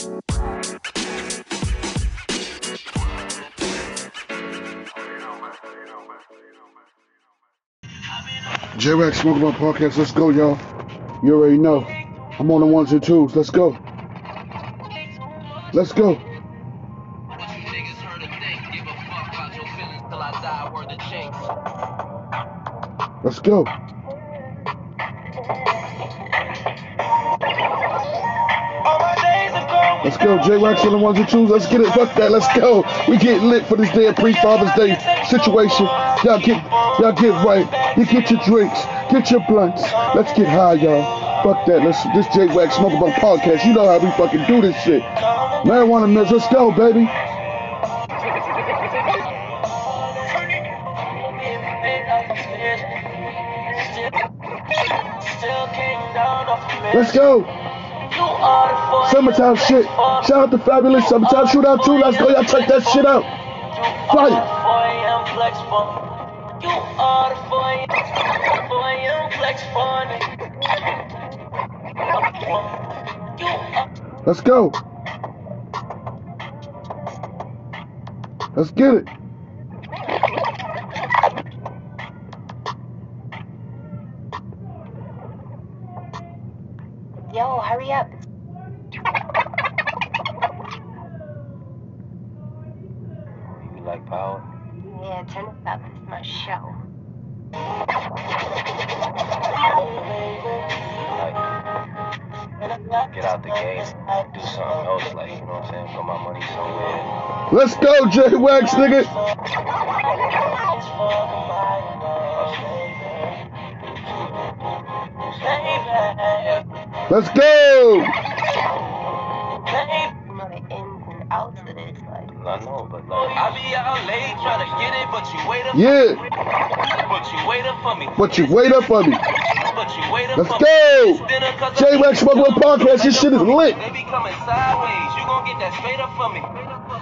J-Wax Smoking Blunt Podcast. Let's go, y'all. You already know. I'm on the ones and twos. Let's go. Let's go. Let's go. Let's go. J-Wax on the ones and twos. Let's get it. Fuck that. Let's go. We get lit for this damn pre-Father's Day situation. Y'all get, y'all get right. You get your drinks. Get your blunts. Let's get high, y'all. Fuck that. Let's this J-Wax Smoke Blunt Podcast. You know how we fucking do this shit. Marijuana Mills. Let's go, baby. Let's go. Summertime shit. Shout out to Fabolous Summertime Shootout too. Let's go. Y'all check that shit out. Fire. Let's go. Let's get it. Get out the game, do something else, like, you know what I'm saying? Put my money somewhere. Let's go, J Wax, nigga. Let's go. You know the ins and outs of this. Like, I know, but like, I be out late trying to get it, but you wait up, Yeah. but you wait up for me, But you wait up for me. But you wait Let's go. It's dinner 'cause J I'm- Wax Smoke Blunt Podcast. This shit is lit. They be coming sideways, you gon' get that straight up from me.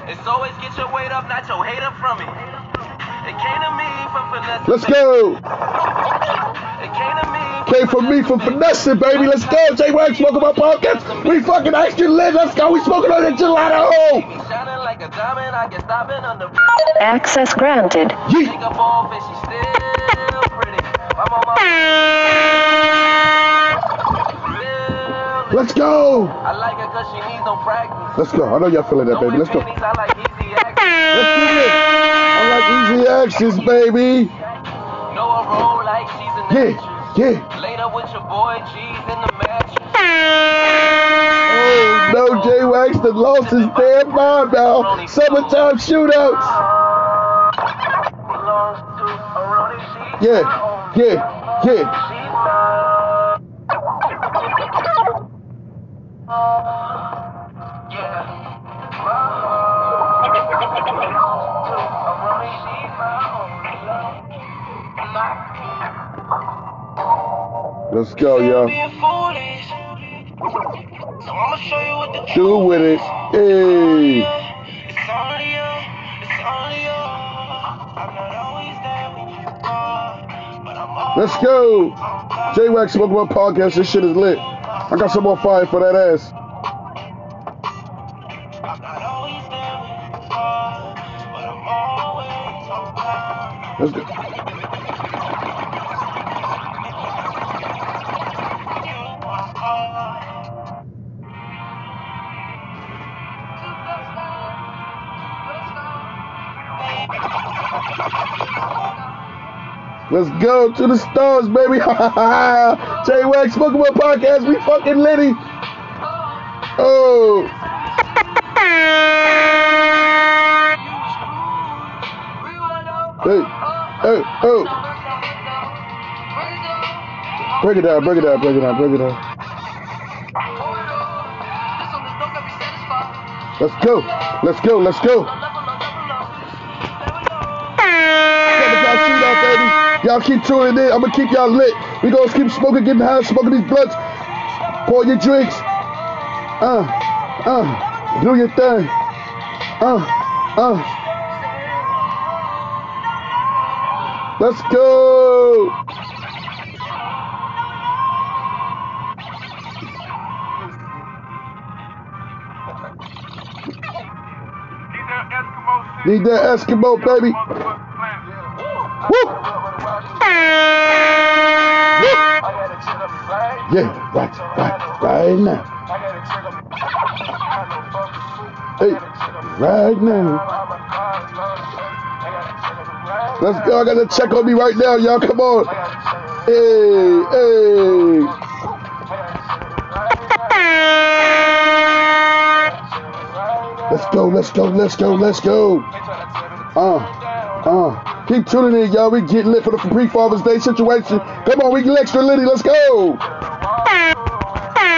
It's always get your weight up, not your hater from me. It came to me from finesse. Let's go. It came to me Came from me for finessing, baby. Let's go. J Wax Smoking my Podcast. We fucking extra lit. Let's go. We smoking on the gelato. shining like a. I get stopping under. Access granted. Yeet. Take up off and she's still pretty. I'm on my real. Let's go. I like her cause she needs no practice. Let's go. I know y'all feeling that, baby. Let's go. Pennies, I like easy access. Let's get it. I like easy access, baby. Know a roll like she's an Yeah. actress. Yeah. Later with your boy, cheese in the mattress. Oh no, J Wax the lost his damn mind now. Summertime shootouts. Belongs to a Ronnie, she's Yeah, yeah, yeah. Let's go, yo. Do with it. Hey. Let's go. J Wax Smoke Blunt Podcast. This shit is lit. I got some more fire for that ass. Let's go. Let's go to the stars, baby. J Wax Blunt Podcast. We fucking litty. Oh. Hey, hey, oh. Break it down, break it down, break it down, break it down. Let's go, let's go, let's go. Y'all keep tuning in. I'm gonna keep y'all lit. We gonna keep smoking, getting high, smoking these blunts. Pour your drinks. Uh, uh, do your thing. Uh, uh. Let's go. Need that Eskimo, baby. Woo! Yeah, right, right, right now. Hey, right now. Let's go. I got to check on me right now, y'all. Come on. Hey, hey. Let's go, let's go, let's go, let's go. Uh, uh. Keep tuning in, y'all. We get lit for the pre-Father's Day situation. Come on, we get extra litty. Let's go.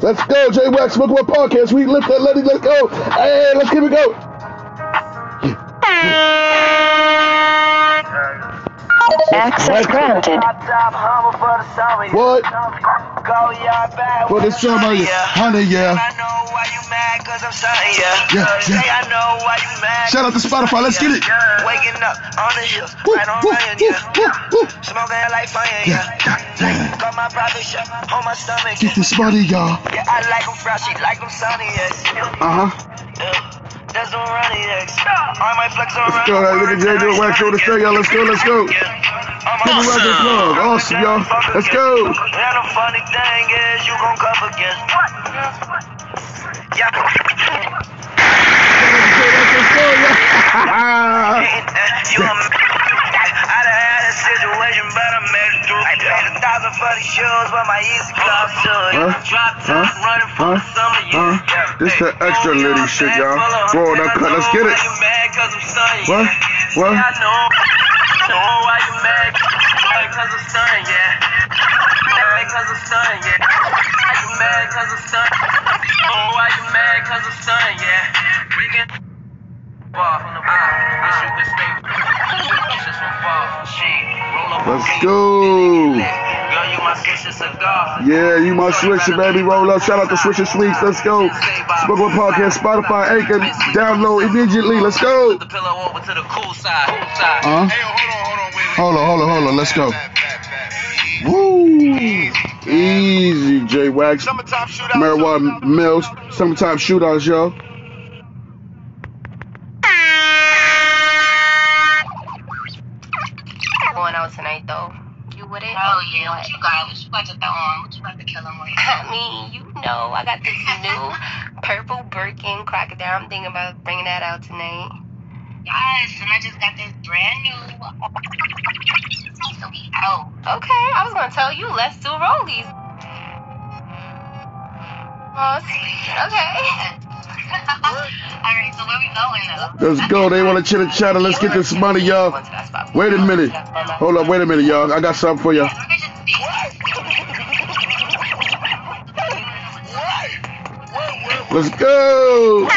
Let's go, J Wax Smoke One Podcast. We lift that lady. Let's go. Hey, let's keep it go. Access granted. What? Go, yeah, bad. For the summer, honey, yeah. Why you mad, cause I'm sunny, yeah. Yeah, Say. I know why you mad. Shout out to Spotify. Let's get it. Waking up on the hill, Woo, right on woo, Ryan, woo, yeah. woo, woo. Smoking like fire, Yeah, yeah. yeah. Got my private shot on my stomach. Get this money, y'all. Yeah, I like them frosty, like them sunny, yeah. Uh huh. Yeah. That's no running, yeah. I might flex on Let's go. Hey, look at Jay doing wax on the show, y'all. Let's go. Let's go. Give me Roger's love. Awesome, y'all. Let's go. And the funny thing is, you gon' cuff again. Yeah. Let's go, y'all. You a I done had a situation, but I made it through. I paid a thousand for these shoes, but my easy gloves too. Drop top, running for the summer, Huh? This that extra litty shit, y'all. Roll that cut. Let's get it. What? What? I know. know why you mad. Mad cause I'm stunned, yeah. Mad cause I'm stunned, yeah. Why you mad cause I'm stunned? Oh, why you mad cause I'm stunned, yeah. We can ball from the ball. Wish you could stay. Just from fall. She roll up Let's go. Girl, you my sister cigar. Yeah, you my swisher, baby. Roll up. Shout out to Swisher Sweets. Let's go. Spoke One Podcast, Spotify, Anchor. Download immediately. Let's go. Put the pillow over to the cool side. Uh huh. Hold on, hold on, hold on. Let's go. Woo. Easy, J Wax. Summertime shootout. Marijuana Mills. Summertime shootouts, y'all. Going out tonight though. You with it? Oh yeah, what you got? What you about to throw on? What you about to kill him with? I mean, you know, I got this new purple Birkin crocodile. I'm thinking about bringing that out tonight. Yes, and I just got this brand new. So we out. Okay, I was gonna tell you, let's do rollies. Oh, okay. Alright, so where we going though? Let's go. They want to chitter chatter. Let's get this money, y'all. Wait a minute. Hold up. Wait a minute, y'all. I got something for you. We're Let's go.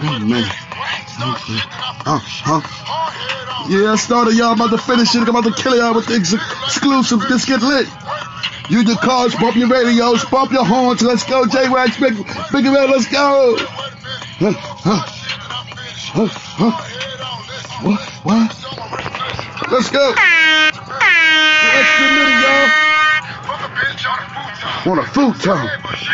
Wait a minute. Uh, huh? Yeah, I started y'all about to finish it. I'm about to kill y'all with the ex- exclusive. Let's get lit. Use your cars, bump your radios, bump your horns. Let's go, J Wax, big, big man, let's go. Huh, huh, huh, huh. What? What? Let's go. Extra litty, y'all. Fuck a bitch on a futon.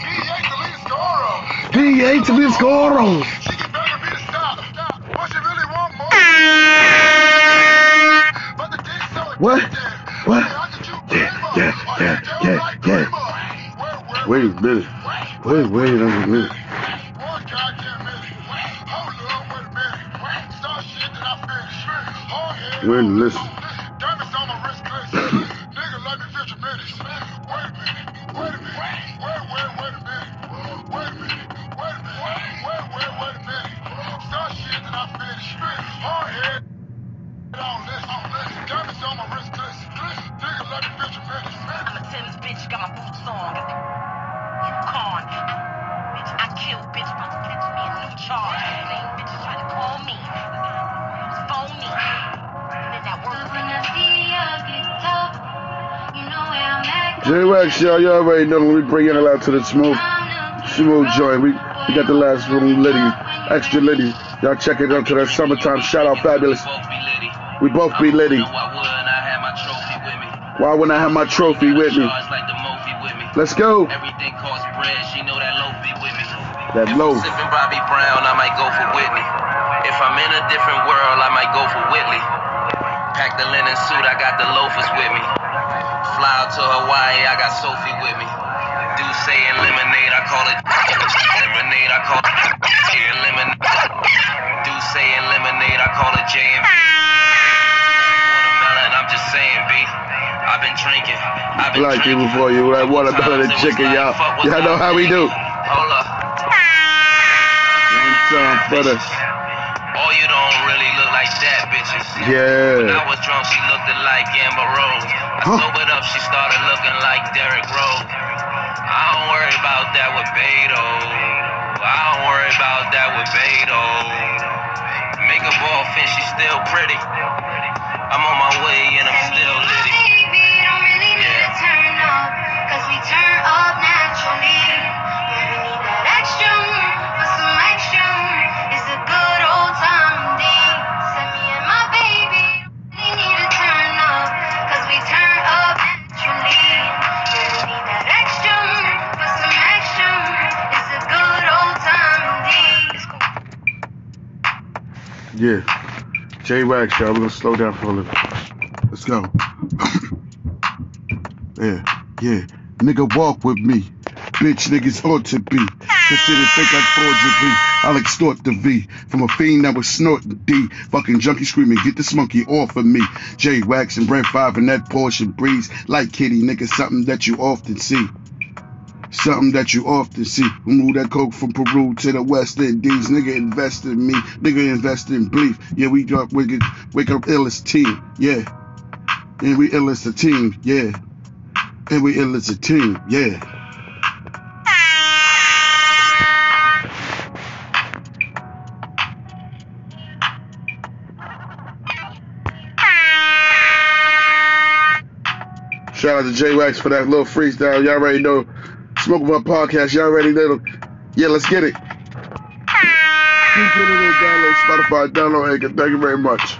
He hates Miss Coral. What? What? Yeah, yeah, yeah, yeah, yeah. Wait a minute. Wait, wait a minute. Wait, listen. J Wax, y'all, you already know when we bring y'all out to the smoke, smooth joint. We, we got the last room litty, extra litty. Y'all check it out to that summertime shout out Fabolous. We both be litty. Why wouldn't I have my trophy with me? Let's go. Everything costs bread, she know that loaf be with me. That if loaf. I'm sipping Bobby Brown, I might go for Whitney. If I'm in a different world, I might go for Whitley. Pack the linen suit, I got the loafers with me. Fly out to Hawaii, I got Sophie with me. Do say and lemonade, I call it lemonade, I call it lemonade. Do say and lemonade, I call it J and B. Watermelon, I'm just saying, B. I've been drinking. I've been Black drinking. people for you, right? Watermelon and Times it was chicken, y'all. Y'all know how we do. Hold up. One time for the, Oh, you don't really look like that, bitches. When yeah. I was drunk, she looked like Amber Rose. I Huh? sobered up, she started looking like Derrick Rose. I don't worry about that with Beto. I don't worry about that with Beto. Make a ball fin, she's still pretty. I'm on my way and I'm still litty. Yeah. J Wax, y'all. We're gonna slow down for a little. Let's go. yeah, yeah. Nigga, walk with me. Bitch, niggas ought to be. Consider think like forgery. I'll extort the V from a fiend that was snorting D. Fucking junkie screaming, get this monkey off of me. J Wax and Brent Five and that Porsche breeze. Like kitty, nigga, something that you often see. Something that you often see. Move that coke from Peru to the West Indies. Nigga invest in me. Nigga invest in belief. Yeah, we wake, it- wake up illest team. Yeah. And we ill as a team. Yeah. And we ill as a team. Yeah. Shout out to J Wax for that little freestyle. Y'all already know. Smoke my podcast. Y'all ready? know. Yeah, let's get it. Download Spotify, download Anchor. Thank you very much.